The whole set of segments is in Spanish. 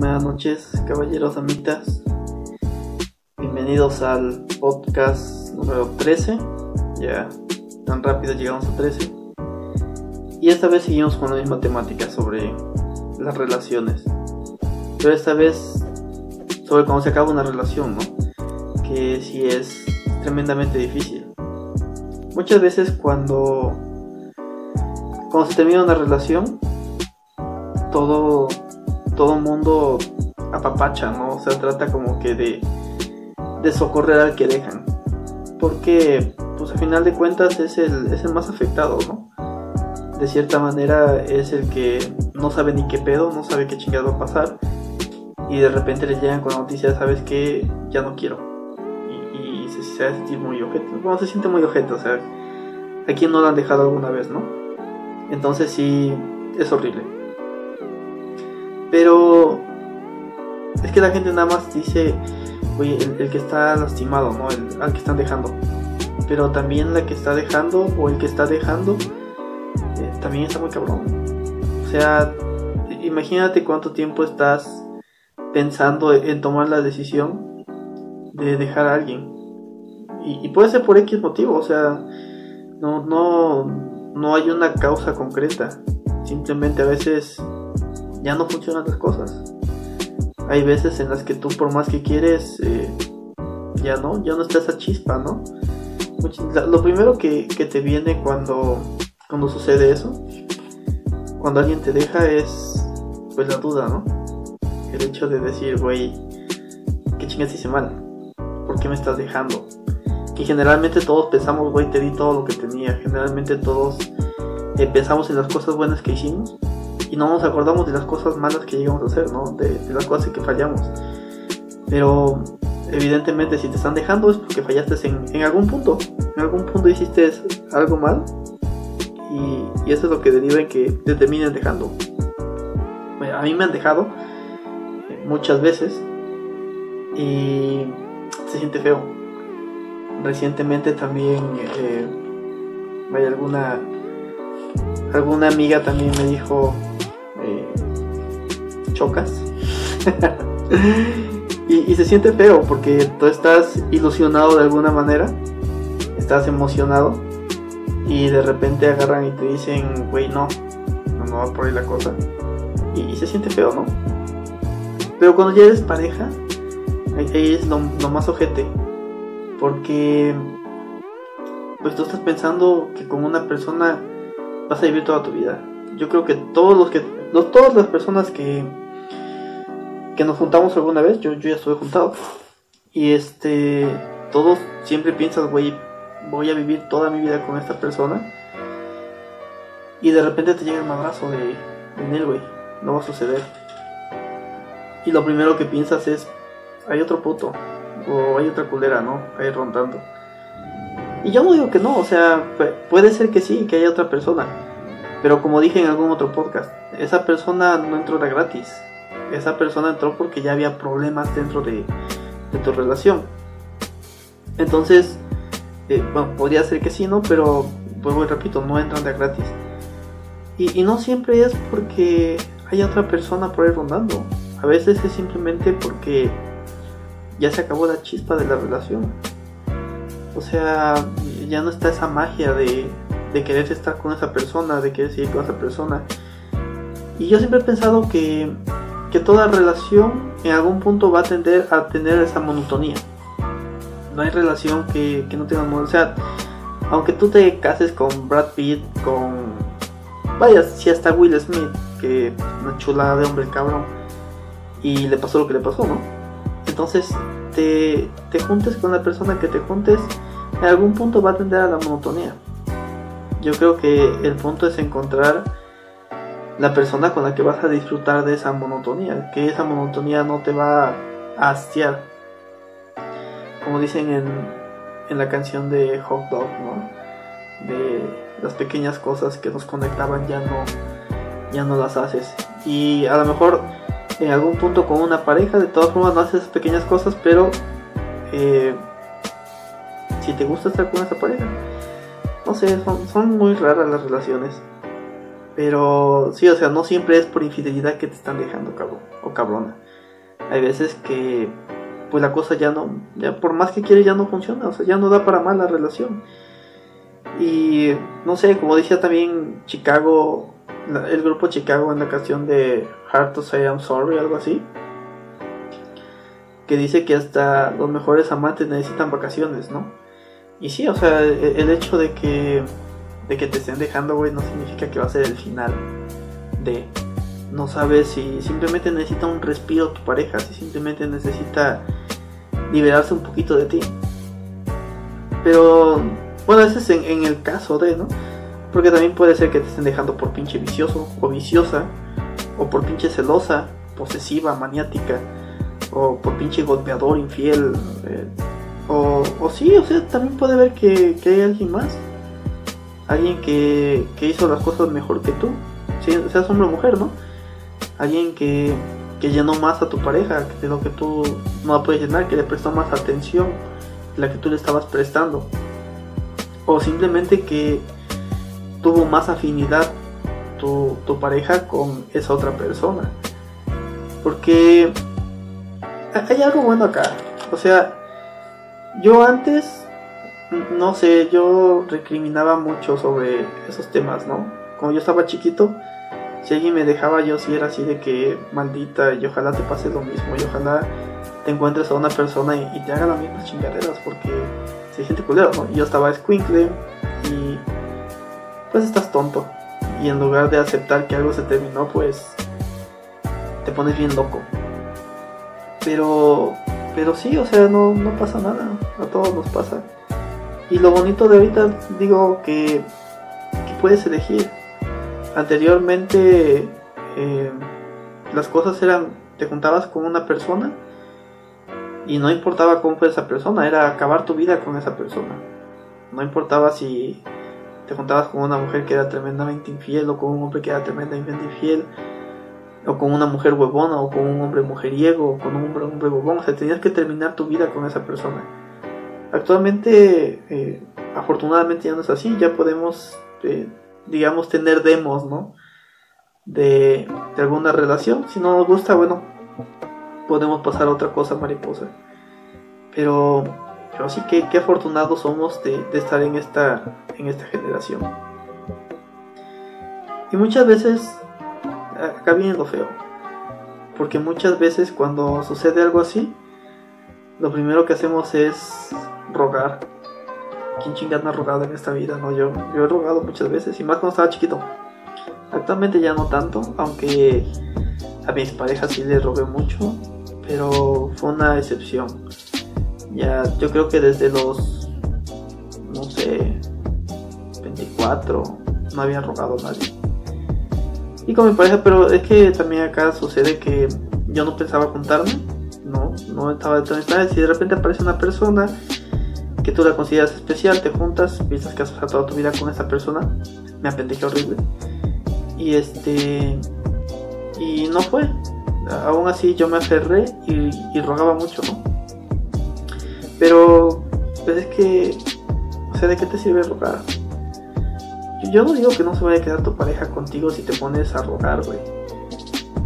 Buenas noches, caballeros amitas. Bienvenidos al podcast número 13. Ya tan rápido llegamos a 13. Y esta vez seguimos con la misma temática sobre las relaciones. Pero esta vez sobre cómo se acaba una relación, ¿no? Que sí es tremendamente difícil. Muchas veces cuando cuando se termina una relación todo todo mundo apapacha, ¿no? O sea, trata como que de, socorrer al que dejan. Porque, pues al final de cuentas es el, es el más afectado, ¿no? De cierta manera es el que no sabe ni qué pedo, no sabe qué chingado va a pasar. Y de repente le llegan con la noticia, ¿sabes qué? Ya no quiero. Y, se, se a sentir muy ojete. Bueno, se siente muy ojete, o sea, a quien no lo han dejado alguna vez, ¿no? Entonces sí, es horrible. Pero es que la gente nada más dice, oye, el, que está lastimado, ¿no? El, al que están dejando. Pero también la que está dejando o el que está dejando eh, también está muy cabrón. O sea, imagínate cuánto tiempo estás pensando en tomar la decisión de dejar a alguien. Y, puede ser por X motivo, o sea, no, no, no hay una causa concreta. Simplemente a veces ya no funcionan las cosas. Hay veces en las que tú por más que quieres, eh, ya no, ya no está esa chispa, ¿no? Lo primero que, te viene cuando, cuando sucede eso, cuando alguien te deja es pues la duda, ¿no? El hecho de decir, güey, ¿qué chingas hice mal? ¿Por qué me estás dejando? Que generalmente todos pensamos, güey, te di todo lo que tenía. Generalmente todos eh, pensamos en las cosas buenas que hicimos y no nos acordamos de las cosas malas que llegamos a hacer, ¿no? De, las cosas que fallamos. Pero evidentemente si te están dejando es porque fallaste en, algún punto. En algún punto hiciste algo mal y, y, eso es lo que deriva en que te terminen dejando. A mí me han dejado eh, muchas veces y se siente feo. Recientemente también eh, hay alguna alguna amiga también me dijo chocas. y, se siente feo porque tú estás ilusionado de alguna manera, estás emocionado y de repente agarran y te dicen, güey, no, no, va por ahí la cosa. Y, se siente feo, ¿no? Pero cuando ya eres pareja, ahí, es lo, más ojete. Porque pues tú estás pensando que con una persona vas a vivir toda tu vida. Yo creo que todos los que, todas las personas que que nos juntamos alguna vez, yo, yo ya estuve juntado. Y este, todos siempre piensas, güey, voy a vivir toda mi vida con esta persona. Y de repente te llega el madrazo de, de él, güey. No va a suceder. Y lo primero que piensas es, hay otro puto. O hay otra culera, ¿no? Ahí rondando. Y yo no digo que no, o sea, puede ser que sí, que haya otra persona. Pero como dije en algún otro podcast, esa persona no entró de gratis esa persona entró porque ya había problemas dentro de, tu relación. Entonces, eh, bueno, podría ser que sí, ¿no? Pero, pues voy, repito, no entran de gratis. Y, no siempre es porque hay otra persona por ahí rondando. A veces es simplemente porque ya se acabó la chispa de la relación. O sea, ya no está esa magia de, de querer estar con esa persona, de querer seguir con esa persona. Y yo siempre he pensado que que toda relación en algún punto va a tender a tener esa monotonía. No hay relación que, no tenga monotonía. O sea, aunque tú te cases con Brad Pitt, con... Vaya, si hasta Will Smith, que una chulada de hombre cabrón, y le pasó lo que le pasó, ¿no? Entonces, te, te juntes con la persona que te juntes, en algún punto va a tender a la monotonía. Yo creo que el punto es encontrar la persona con la que vas a disfrutar de esa monotonía, que esa monotonía no te va a hastiar. Como dicen en, en la canción de Hot Dog, ¿no? De las pequeñas cosas que nos conectaban ya no, ya no las haces. Y a lo mejor en algún punto con una pareja, de todas formas no haces pequeñas cosas, pero eh, si te gusta estar con esa pareja, no sé, son, son muy raras las relaciones. Pero sí, o sea, no siempre es por infidelidad que te están dejando, cabrón o cabrona. Hay veces que pues la cosa ya no, ya por más que quiere ya no funciona, o sea, ya no da para más la relación. Y no sé, como decía también Chicago, el grupo Chicago en la canción de Hard to Say I'm Sorry, algo así, que dice que hasta los mejores amantes necesitan vacaciones, ¿no? Y sí, o sea, e, el hecho de que, de que te estén dejando, güey, no significa que va a ser el final de no sabes si simplemente necesita un respiro tu pareja, si simplemente necesita liberarse un poquito de ti. Pero, bueno, ese es en, el caso de, ¿no? Porque también puede ser que te estén dejando por pinche vicioso o viciosa, o por pinche celosa, posesiva, maniática, o por pinche golpeador, infiel, eh, o, o sí, o sea, también puede ver que, que hay alguien más, alguien que, que hizo las cosas mejor que tú, seas hombre o mujer, ¿no? alguien que, llenó más a tu pareja de lo que tú no la puedes llenar, que le prestó más atención de la que tú le estabas prestando. O simplemente que tuvo más afinidad tu, tu pareja con esa otra persona. Porque hay algo bueno acá. O sea, yo antes, no sé, yo recriminaba mucho sobre esos temas, ¿no? Como yo estaba chiquito, si alguien me dejaba, yo sí era así de que maldita, y ojalá te pase lo mismo, y ojalá te encuentres a una persona y, te haga las mismas chingaderas, porque si hay gente culera, ¿no? Y yo estaba escuincle y pues estás tonto. Y en lugar de aceptar que algo se terminó, pues te pones bien loco. Pero, pero sí, o sea, no, no pasa nada, a todos nos pasa. Y lo bonito de ahorita, digo que, que puedes elegir anteriormente eh, las cosas eran, te juntabas con una persona y no importaba cómo fue esa persona, era acabar tu vida con esa persona. No importaba si te juntabas con una mujer que era tremendamente infiel o con un hombre que era tremendamente infiel o con una mujer huevona o con un hombre mujeriego o con un hombre, hombre o sea, tenías que terminar tu vida con esa persona. Actualmente, eh, afortunadamente ya no es así, ya podemos eh, digamos, tener demos, ¿no? De, alguna relación. Si no nos gusta, bueno, podemos pasar a otra cosa mariposa. Pero, pero sí que qué afortunados somos de, estar en esta, en esta generación. Y muchas veces, acá viene lo feo. Porque muchas veces cuando sucede algo así, lo primero que hacemos es rogar ¿Quién chingas no ha rogado en esta vida? No, yo, yo he rogado muchas veces y más cuando estaba chiquito. Actualmente ya no tanto, aunque a mis parejas sí les rogué mucho, pero fue una excepción. Ya, yo creo que desde los, no sé, 24 no había rogado a nadie. Y con mi pareja, pero es que también acá sucede que yo no pensaba juntarme, no, no estaba de y de repente aparece una persona que tú la consideras especial, te juntas, piensas que has pasado toda tu vida con esa persona, me apendejé horrible. Y este. Y no fue. Aún así yo me aferré y, rogaba mucho, ¿no? Pero, pues es que. O sea, ¿de qué te sirve rogar? Yo, no digo que no se vaya a quedar tu pareja contigo si te pones a rogar, güey.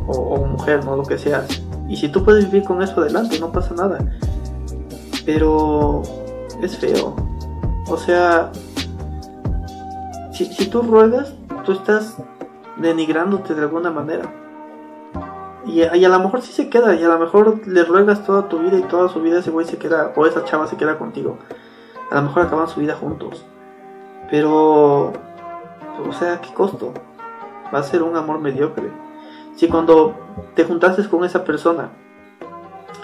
O, o mujer, ¿no? Lo que seas. Y si tú puedes vivir con eso adelante, no pasa nada. Pero es feo. O sea, si, si tú ruegas, tú estás denigrándote de alguna manera. Y, a lo mejor sí se queda, y a lo mejor le ruegas toda tu vida y toda su vida ese güey se queda, o esa chava se queda contigo. A lo mejor acaban su vida juntos. Pero, o sea, ¿qué costo? Va a ser un amor mediocre. Si cuando te juntaste con esa persona,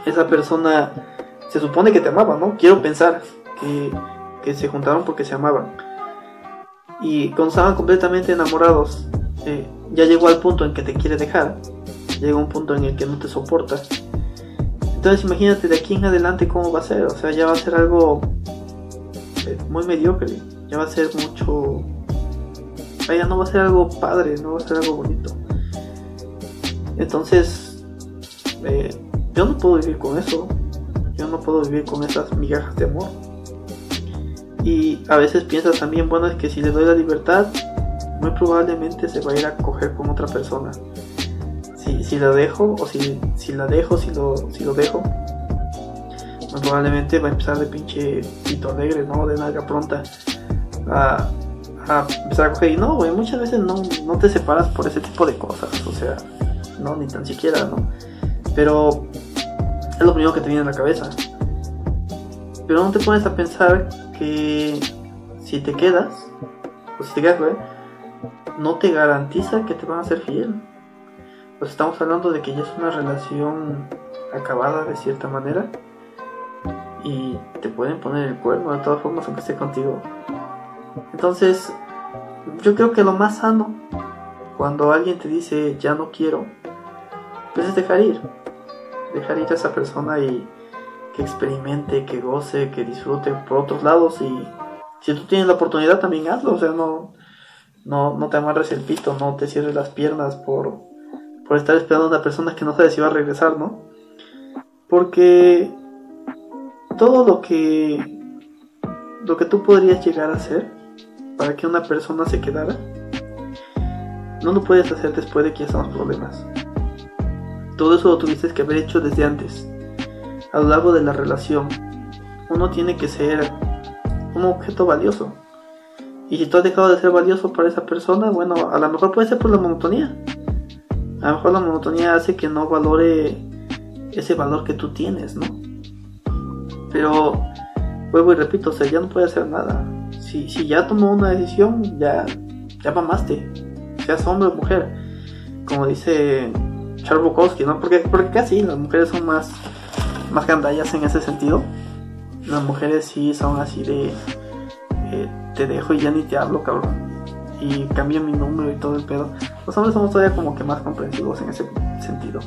esa persona se supone que te amaba, ¿no? Quiero pensar que, se juntaron porque se amaban. Y cuando estaban completamente enamorados, eh, ya llegó al punto en que te quiere dejar, llegó un punto en el que no te soporta. Entonces imagínate de aquí en adelante cómo va a ser, o sea, ya va a ser algo eh, muy mediocre, ya va a ser mucho... Ya no va a ser algo padre, no va a ser algo bonito. Entonces, eh, yo no puedo vivir con eso, yo no puedo vivir con esas migajas de amor. Y a veces piensas también, bueno, es que si le doy la libertad, muy probablemente se va a ir a coger con otra persona. Si, la dejo o si, si la dejo, si lo, si lo dejo, pues probablemente va a empezar de pinche pito alegre, ¿no? De nalga pronta a, a empezar a coger. Y no, güey, muchas veces no, no te separas por ese tipo de cosas, o sea, no, ni tan siquiera, ¿no? Pero es lo primero que te viene a la cabeza. Pero no te pones a pensar que si te quedas, o si te quedas, güey, no te garantiza que te van a ser fiel. Pues estamos hablando de que ya es una relación acabada de cierta manera y te pueden poner el cuerno de todas formas aunque esté contigo. Entonces, yo creo que lo más sano cuando alguien te dice ya no quiero, pues es dejar ir. Dejar ir a esa persona y que experimente, que goce, que disfrute por otros lados y si tú tienes la oportunidad también hazlo, o sea, no, no, no te amarres el pito, no te cierres las piernas por, por estar esperando a una persona que no sabe si va a regresar, ¿no? Porque todo lo que lo que tú podrías llegar a hacer para que una persona se quedara no lo puedes hacer después de que ya los problemas. Todo eso lo tuviste que haber hecho desde antes, a lo largo de la relación. Uno tiene que ser un objeto valioso. Y si tú has dejado de ser valioso para esa persona, bueno, a lo mejor puede ser por la monotonía. A lo mejor la monotonía hace que no valore ese valor que tú tienes, ¿no? Pero, vuelvo y repito, o sea, ya no puede hacer nada. Si, si ya tomó una decisión, ya, ya mamaste. Seas hombre o mujer. Como dice Charles Bukowski, ¿no? Porque, porque casi las mujeres son más, más gandallas en ese sentido. Las mujeres sí son así de... Eh, te dejo y ya ni te hablo, cabrón. Y cambia mi número y todo el pedo. Los hombres somos todavía como que más comprensivos en ese sentido.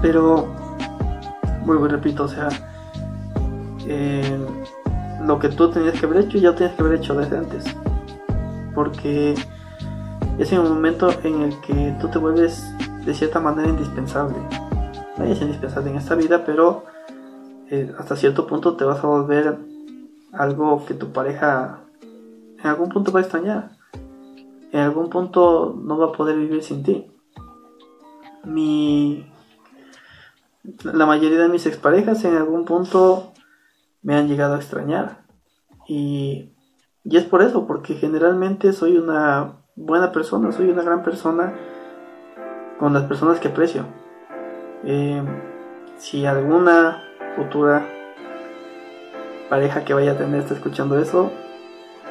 Pero, vuelvo y repito, o sea, eh, lo que tú tenías que haber hecho ya tenías que haber hecho desde antes. Porque es un momento en el que tú te vuelves de cierta manera indispensable. Nadie es indispensable en esta vida, pero eh, hasta cierto punto te vas a volver algo que tu pareja en algún punto va a extrañar. En algún punto no va a poder vivir sin ti. Mi la mayoría de mis exparejas en algún punto me han llegado a extrañar. Y, y es por eso, porque generalmente soy una buena persona, soy una gran persona con las personas que aprecio. Eh, si alguna futura pareja que vaya a tener está escuchando eso,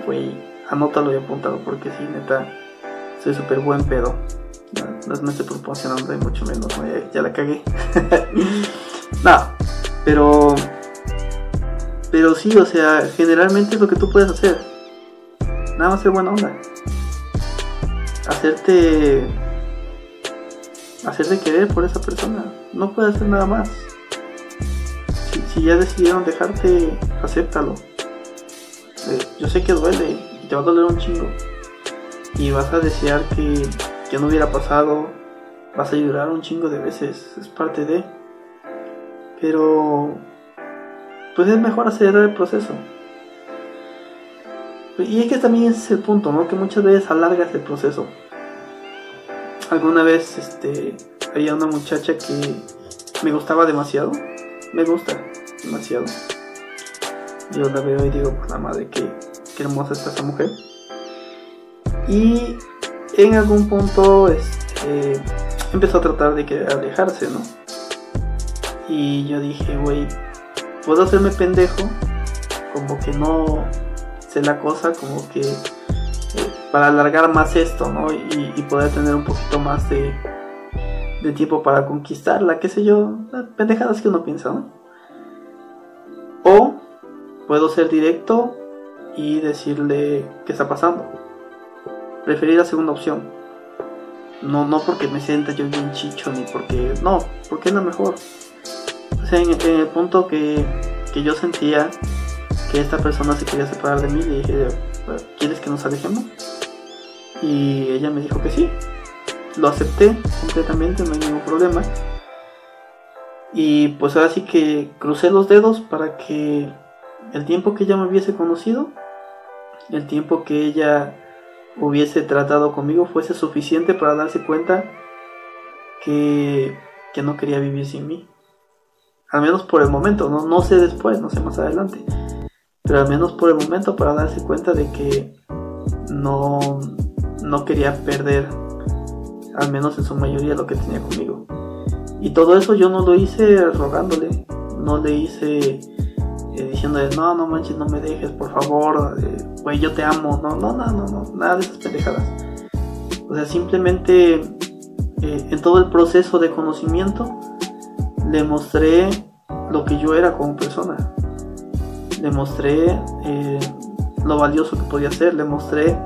güey, anótalo y apúntalo porque si neta, soy súper buen pedo. No, me estoy proporcionando y mucho menos, ya, la cagué. no, pero pero sí, o sea, generalmente es lo que tú puedes hacer. Nada más ser buena onda. Hacerte. Hacerte querer por esa persona. No puedes hacer nada más. Si, ya decidieron dejarte, acéptalo. Eh, yo sé que duele te va a doler un chingo. Y vas a desear que, que no hubiera pasado. Vas a llorar un chingo de veces. Es parte de. Pero pues es mejor acelerar el proceso. Y es que también ese es el punto, ¿no? Que muchas veces alargas el proceso. Alguna vez este, había una muchacha que me gustaba demasiado. Me gusta demasiado. Yo la veo y digo, pues la madre, qué, qué hermosa está esa mujer. Y en algún punto este, empezó a tratar de alejarse, ¿no? Y yo dije, güey, puedo hacerme pendejo, como que no sé la cosa, como que eh, para alargar más esto, ¿no? Y, poder tener un poquito más de, de tiempo para conquistarla, qué sé yo, pendejadas que uno piensa, ¿no? O puedo ser directo y decirle qué está pasando. Preferir la segunda opción. No, no porque me sienta yo bien chicho, ni porque. No, porque es mejor en, el punto que, yo sentía que esta persona se quería separar de mí, le dije, ¿quieres que nos alejemos? Y ella me dijo que sí. Lo acepté completamente, no hay ningún problema. Y pues ahora sí que crucé los dedos para que el tiempo que ella me hubiese conocido, el tiempo que ella hubiese tratado conmigo fuese suficiente para darse cuenta que, que no quería vivir sin mí. Al menos por el momento, no, no sé después, no sé más adelante. Pero al menos por el momento para darse cuenta de que no, no quería perder, al menos en su mayoría, lo que tenía conmigo. Y todo eso yo no lo hice rogándole, no le hice eh, diciéndole, no, no manches, no me dejes, por favor, eh, güey, yo te amo, no, no, no, no, no, nada de esas pendejadas. O sea, simplemente eh, en todo el proceso de conocimiento le mostré lo que yo era como persona. Le mostré lo valioso que podía ser, le mostré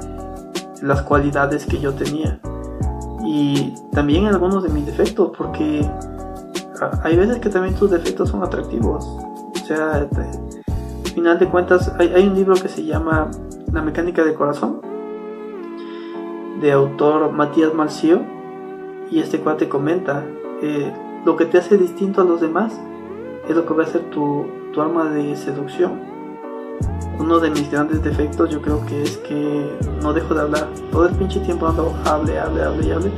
las cualidades que yo tenía y también algunos de mis defectos, porque hay veces que también tus defectos son atractivos. O sea, al final de cuentas, hay, un libro que se llama La mecánica del corazón, de autor Matías Malcio, y este cuate comenta, eh, lo que te hace distinto a los demás es lo que va a ser tu, tu arma de seducción uno de mis grandes defectos yo creo que es que no dejo de hablar. Todo el pinche tiempo ando hable, hable, hable y hable.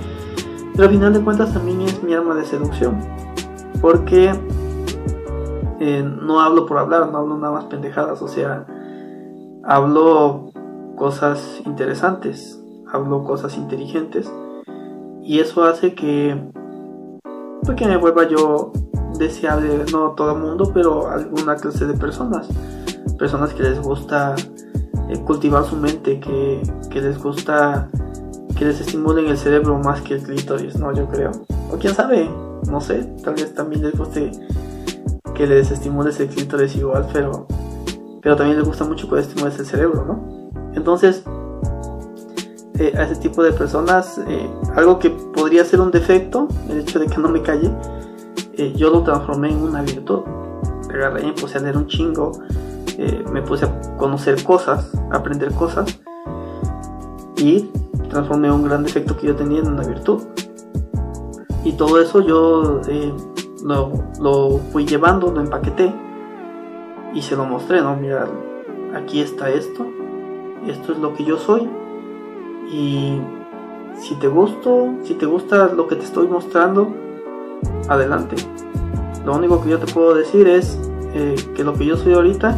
Pero al final de cuentas también es mi arma de seducción. Porque eh, no hablo por hablar, no hablo nada más pendejadas. O sea, hablo cosas interesantes, hablo cosas inteligentes. Y eso hace que, pues que me vuelva yo deseable, no todo el mundo, pero alguna clase de personas personas que les gusta eh, cultivar su mente, que, les gusta que les estimulen el cerebro más que el clítoris, ¿no? Yo creo. O quién sabe, no sé, tal vez también les guste que les estimules el clítoris igual, pero, pero también les gusta mucho que les estimules el cerebro, ¿no? Entonces, eh, a ese tipo de personas, eh, algo que podría ser un defecto, el hecho de que no me calle, yo lo transformé en una virtud. Agarré me puse a leer un chingo, eh, me puse a conocer cosas, aprender cosas y transformé un gran defecto que yo tenía en una virtud. Y todo eso yo eh, lo, fui llevando, lo empaqueté y se lo mostré, ¿no? Mira, aquí está esto, esto es lo que yo soy y si te gusto, si te gusta lo que te estoy mostrando, adelante. Lo único que yo te puedo decir es eh, que lo que yo soy ahorita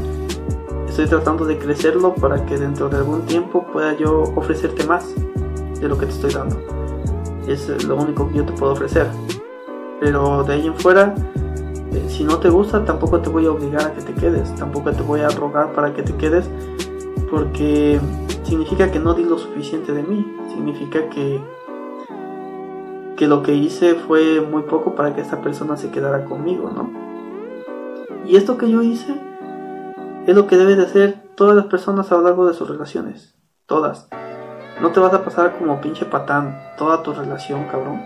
estoy tratando de crecerlo para que dentro de algún tiempo pueda yo ofrecerte más de lo que te estoy dando. Es lo único que yo te puedo ofrecer. Pero de ahí en fuera, eh, si no te gusta, tampoco te voy a obligar a que te quedes. Tampoco te voy a rogar para que te quedes. Porque significa que no di lo suficiente de mí. Significa que, que lo que hice fue muy poco para que esta persona se quedara conmigo, ¿no? Y esto que yo hice es lo que deben de hacer todas las personas a lo largo de sus relaciones. Todas. No te vas a pasar como pinche patán toda tu relación, cabrón.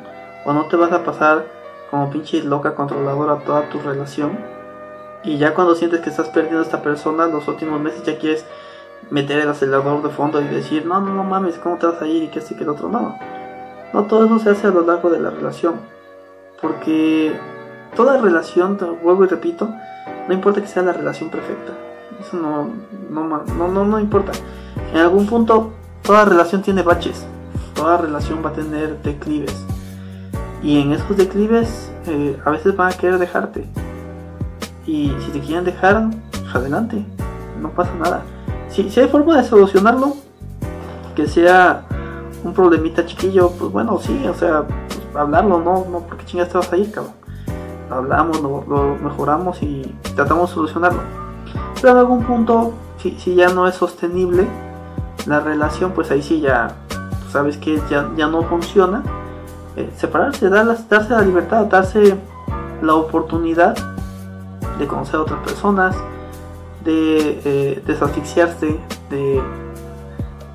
O no te vas a pasar como pinche loca controladora toda tu relación. Y ya cuando sientes que estás perdiendo a esta persona, los últimos meses ya quieres meter el acelerador de fondo y decir, no, no, no mames, ¿cómo te vas a ir? Y que este que el otro. No. No, todo eso se hace a lo largo de la relación. Porque toda relación, vuelvo y repito, no importa que sea la relación perfecta. Eso no, no, no, no, importa. En algún punto, toda relación tiene baches. Toda relación va a tener declives. Y en esos declives, eh, a veces van a querer dejarte. Y si te quieren dejar, pues adelante. No pasa nada. Si, si hay forma de solucionarlo, que sea un problemita chiquillo, pues bueno, sí, o sea, pues hablarlo, no, no, porque chingas te vas a ir, cabrón. Hablamos, lo mejoramos y tratamos de solucionarlo pero en algún punto, si, ya no es sostenible la relación, pues ahí sí ya sabes que ya, ya no funciona. Eh, separarse, darse la libertad, darse la oportunidad de conocer a otras personas, de eh, desasfixiarse, de,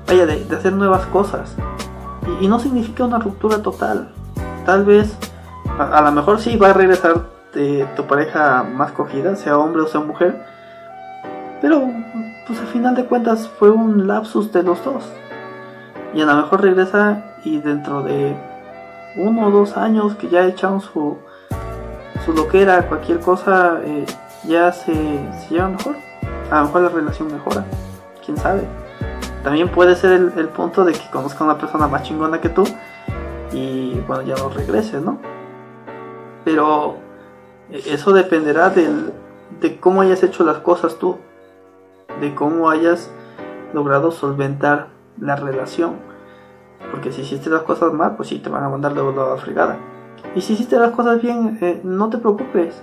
vaya, de, hacer nuevas cosas. Y, no significa una ruptura total. Tal vez, a, lo mejor sí va a regresar de tu pareja más cogida, sea hombre o sea mujer, pero, pues al final de cuentas fue un lapsus de los dos. Y a lo mejor regresa y dentro de uno o dos años que ya echaron su, su loquera, cualquier cosa, eh, ya se, se mejor. A lo mejor la relación mejora. Quién sabe. También puede ser el, punto de que conozca a una persona más chingona que tú y bueno, ya no regrese, ¿no? Pero eso dependerá del, de cómo hayas hecho las cosas tú, de cómo hayas logrado solventar la relación. Porque si hiciste las cosas mal, pues sí, te van a mandar luego la fregada. Y si hiciste las cosas bien, eh, no te preocupes.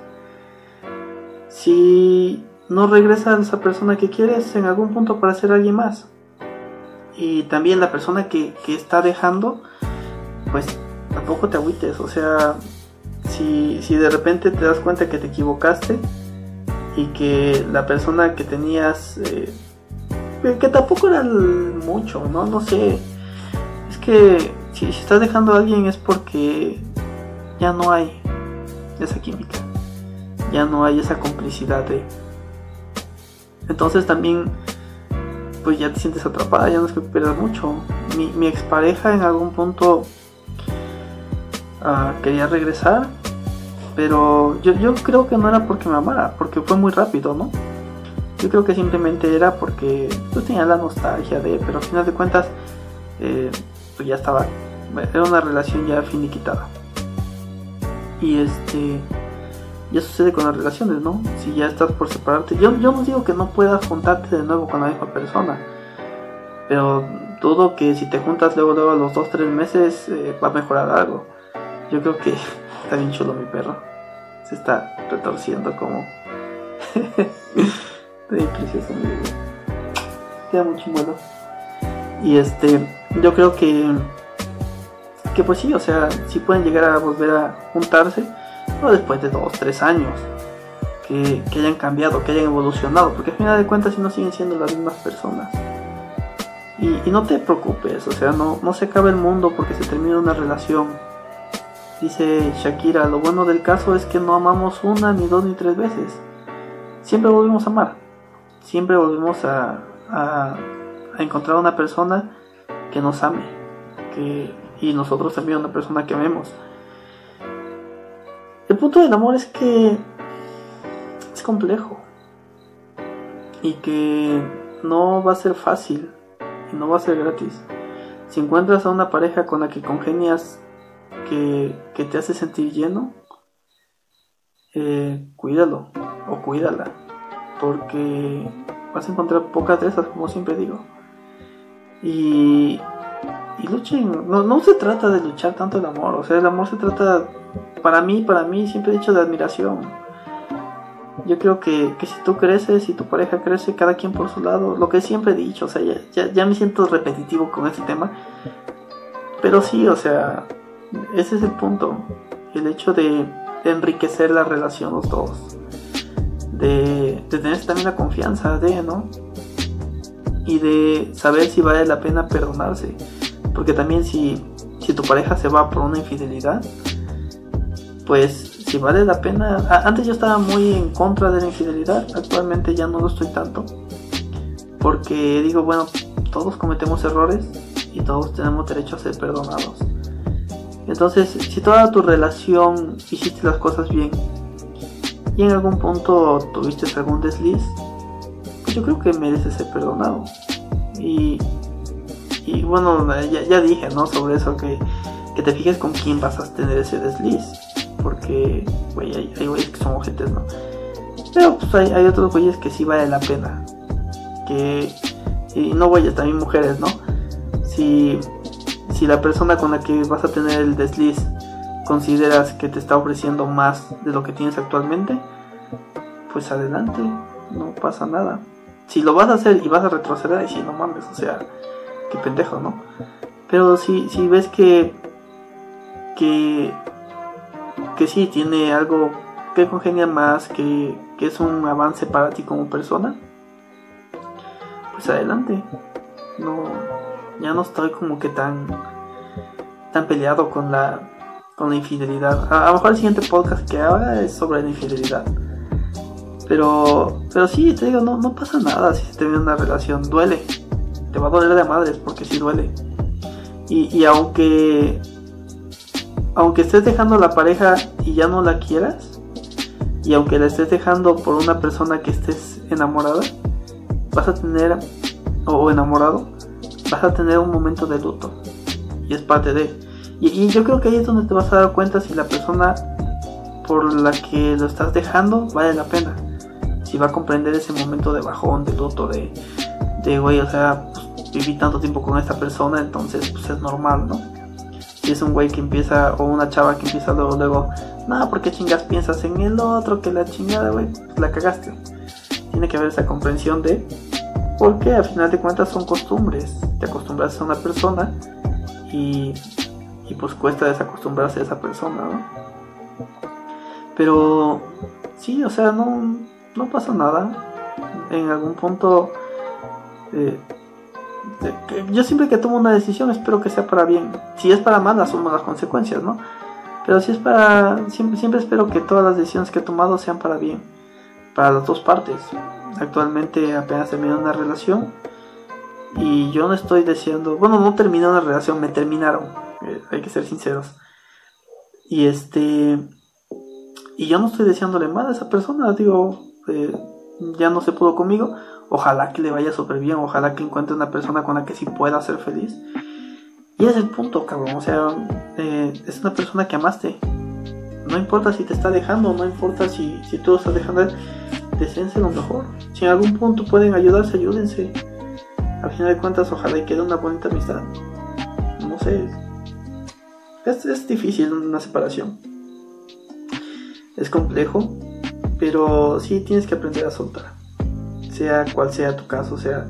Si no regresa a esa persona que quieres, en algún punto para ser alguien más. Y también la persona que, que está dejando, pues tampoco te agüites. O sea, si, si de repente te das cuenta que te equivocaste y que la persona que tenías, eh, que tampoco era mucho, ¿no? No sé. Es que si, estás dejando a alguien es porque ya no hay esa química, ya no hay esa complicidad de... Entonces también pues ya te sientes atrapada, ya no es que pierdas mucho. Mi, mi expareja en algún punto uh, quería regresar pero yo, yo creo que no era porque me amara, porque fue muy rápido, ¿no? Yo creo que simplemente era porque yo tenía la nostalgia de, pero al final de cuentas, eh, pues ya estaba, era una relación ya finiquitada. Y este, ya sucede con las relaciones, ¿no? Si ya estás por separarte, yo, yo no digo que no puedas juntarte de nuevo con la misma persona, pero dudo que si te juntas luego, luego a los 2-3 meses eh, va a mejorar algo. Yo creo que está bien chulo mi perro se está retorciendo como. Está precioso, Queda muy bueno. Y este, yo creo que. Que pues sí, o sea, sí pueden llegar a volver a juntarse, pero después de dos, tres años. Que, que hayan cambiado, que hayan evolucionado, porque al final de cuentas si no siguen siendo las mismas personas. Y, no te preocupes, o sea, no, no se acaba el mundo porque se termina una relación Dice Shakira, lo bueno del caso es que no amamos una, ni dos, ni tres veces. Siempre volvemos a amar. Siempre volvemos a, a, encontrar una persona que nos ame. Que, y nosotros también una persona que amemos. El punto del amor es que es complejo. Y que no va a ser fácil. Y no va a ser gratis. Si encuentras a una pareja con la que congenias que, te hace sentir lleno, eh, cuídalo o cuídala, porque vas a encontrar pocas de esas, como siempre digo. Y, luchen, no, no se trata de luchar tanto el amor, o sea, el amor se trata, para mí, para mí, siempre he dicho de admiración. Yo creo que, que si tú creces y tu pareja crece, cada quien por su lado, lo que siempre he dicho, o sea, ya, ya me siento repetitivo con este tema, pero sí, o sea, ese es el punto. El hecho de, enriquecer la relación los dos. De, tener también la confianza de, ¿no? Y de saber si vale la pena perdonarse. Porque también si, si tu pareja se va por una infidelidad, pues si vale la pena... Antes yo estaba muy en contra de la infidelidad, actualmente ya no lo estoy tanto. Porque digo, bueno, todos cometemos errores y todos tenemos derecho a ser perdonados. Entonces, si toda tu relación hiciste las cosas bien y en algún punto tuviste algún desliz, yo creo que mereces ser perdonado. Y, y bueno, ya, dije, ¿no? Sobre eso, que, que, te fijes con quién vas a tener ese desliz. Porque, güey, hay, hay güeyes que son ojetes, ¿no? Pero pues hay, hay otros güeyes que sí vale la pena. Que, y no güeyes, también mujeres, ¿no? Si si la persona con la que vas a tener el desliz consideras que te está ofreciendo más de lo que tienes actualmente, pues adelante, no pasa nada. Si lo vas a hacer y vas a retroceder, y si no mames, o sea, qué pendejo, ¿no? Pero si, si ves que, que, que sí tiene algo que congenia más, que, que es un avance para ti como persona, pues adelante. No, ya no estoy como que tan tan peleado con la con la infidelidad. A, lo mejor el siguiente podcast que haga es sobre la infidelidad. Pero pero sí, te digo, no, no pasa nada si se termina una relación, duele. Te va a doler de madres porque sí duele. Y, y aunque aunque estés dejando la pareja y ya no la quieras, y aunque la estés dejando por una persona que estés enamorada, vas a tener, o enamorado, vas a tener un momento de luto. Y es parte de... Y, yo creo que ahí es donde te vas a dar cuenta si la persona por la que lo estás dejando vale la pena. Si va a comprender ese momento de bajón, de luto, de, de güey, o sea, pues, viví tanto tiempo con esta persona, entonces pues es normal, ¿no? Si es un güey que empieza, o una chava que empieza luego, luego, no, porque chingas piensas en el otro, que la chingada, güey, pues la cagaste. Tiene que haber esa comprensión de, porque al final de cuentas son costumbres. Te acostumbras a una persona y, y pues cuesta desacostumbrarse a esa persona, ¿no? Pero sí, o sea, no, no pasa nada. En algún punto, eh, yo siempre que tomo una decisión espero que sea para bien. Si es para mal, asumo las consecuencias, ¿no? Pero si es para, siempre, siempre espero que todas las decisiones que he tomado sean para bien, para las dos partes. Actualmente apenas terminé una relación y yo no estoy deseando, bueno, no terminé una relación, me terminaron, eh, hay que ser sinceros. Y este, y yo no estoy deseándole mal a esa persona, digo, eh, ya no se pudo conmigo, ojalá que le vaya súper bien, ojalá que encuentre una persona con la que sí pueda ser feliz. Y es el punto, cabrón, o sea, eh, es una persona que amaste. No importa si te está dejando, no importa si, si tú estás dejando, deseense lo mejor. Si en algún punto pueden ayudarse, ayúdense. Al final de cuentas, ojalá y quede una bonita amistad. No sé. Es, es difícil una separación es complejo, pero sí tienes que aprender a soltar. Sea cual sea tu caso, sea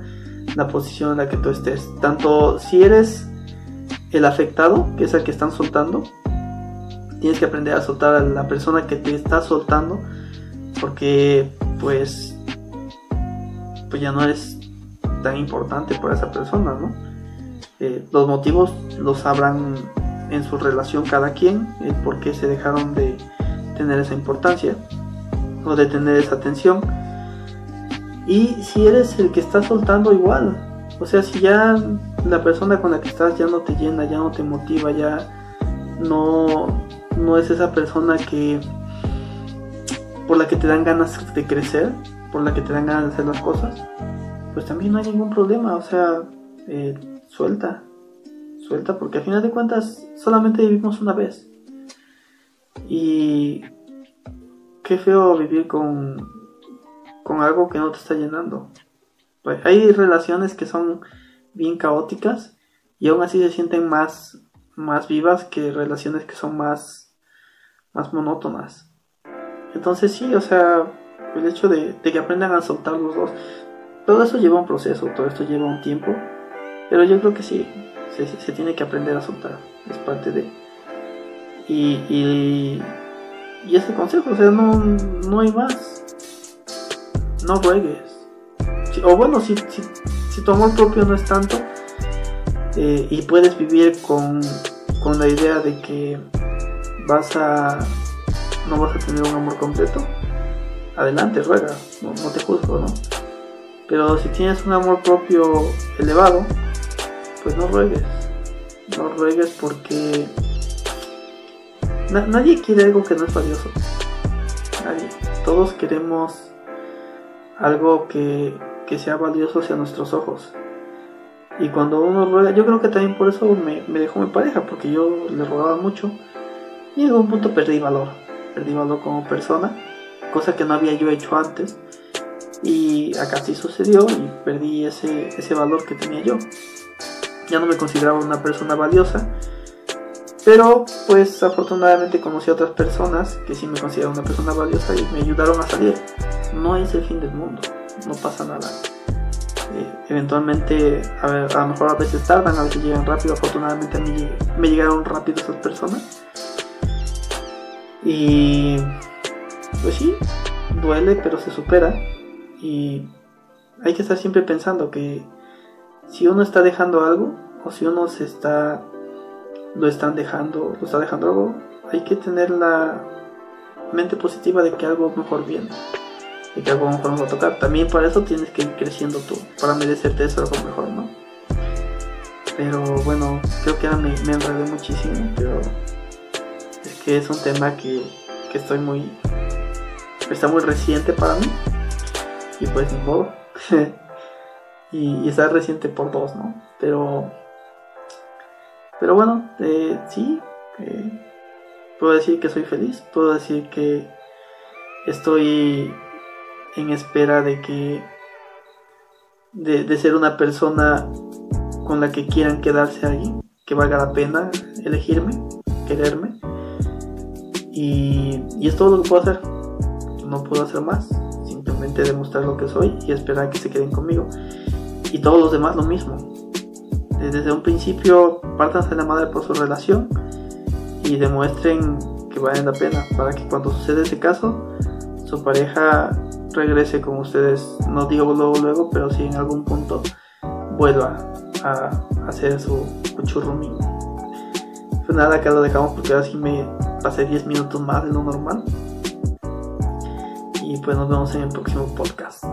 la posición en la que tú estés. Tanto si eres el afectado, que es el que están soltando, tienes que aprender a soltar a la persona que te está soltando, porque pues pues ya no eres tan importante para esa persona, ¿no? Eh, los motivos los sabrán en su relación cada quien, el por qué se dejaron de, tener esa importancia de tener esa atención. Y si eres el que está soltando igual, o sea, si ya la persona con la que estás ya no te llena, ya no te motiva, ya no, no es esa persona que por la que te dan ganas de crecer, por la que te dan ganas de hacer las cosas, pues también no hay ningún problema, o sea, eh, suelta, suelta, porque al final de cuentas solamente vivimos una vez. Y qué feo vivir con, con algo que no te está llenando. Pues hay relaciones que son bien caóticas y aún así se sienten más, más vivas que relaciones que son más, más monótonas. Entonces sí, o sea, el hecho de, que aprendan a soltar los dos, todo eso lleva un proceso, todo esto lleva un tiempo, pero yo creo que sí, se, se tiene que aprender a soltar, es parte de... Y, y, y ese consejo, o sea, no, no hay más. No ruegues. o bueno, si, si, si, tu amor propio no es tanto eh, y puedes vivir con, con la idea de que vas a no vas a tener un amor completo, adelante, ruega, no, no, te juzgo, ¿no? Pero si tienes un amor propio elevado, pues no ruegues, no ruegues porque nadie quiere algo que no es valioso. Nadie. Todos queremos algo que, sea valioso hacia nuestros ojos. Y cuando uno ruega, yo creo que también por eso me, dejó mi pareja, porque yo le rogaba mucho. Y en algún punto perdí valor. Perdí valor como persona, cosa que no había yo hecho antes. Y acá sí sucedió y perdí ese, ese valor que tenía yo. Ya no me consideraba una persona valiosa pero pues afortunadamente conocí a otras personas que sí me consideran una persona valiosa y me ayudaron a salir. No es el fin del mundo, no pasa nada. Eh, eventualmente, a, lo mejor a veces tardan, a veces llegan rápido. Afortunadamente a mí me llegaron rápido esas personas. Y pues sí, duele, pero se supera. Y hay que estar siempre pensando que si uno está dejando algo o si uno se está lo están dejando, lo está dejando algo, hay que tener la mente positiva de que algo mejor viene, de que algo mejor nos va a tocar. También para eso tienes que ir creciendo tú, para merecerte eso algo mejor, ¿no? Pero bueno, creo que ahora me, me enredé muchísimo, pero es que es un tema que, que estoy muy. está muy reciente para mí, y pues ni modo. y, y está reciente por dos, ¿no? Pero pero bueno, eh, sí, eh, puedo decir que soy feliz, puedo decir que estoy en espera de que de, ser una persona con la que quieran quedarse ahí, que valga la pena elegirme, quererme. Y, y es todo lo que puedo hacer. No puedo hacer más. Simplemente demostrar lo que soy y esperar que se queden conmigo. Y todos los demás lo mismo. Desde un principio partan de la madre por su relación y demuestren que valen la pena para que cuando suceda ese caso su pareja regrese con ustedes, no digo luego luego, pero si en algún punto vuelva a hacer su churrumín. Pues nada, acá lo dejamos porque ahora sí me pasé 10 minutos más de lo normal. Y pues nos vemos en el próximo podcast.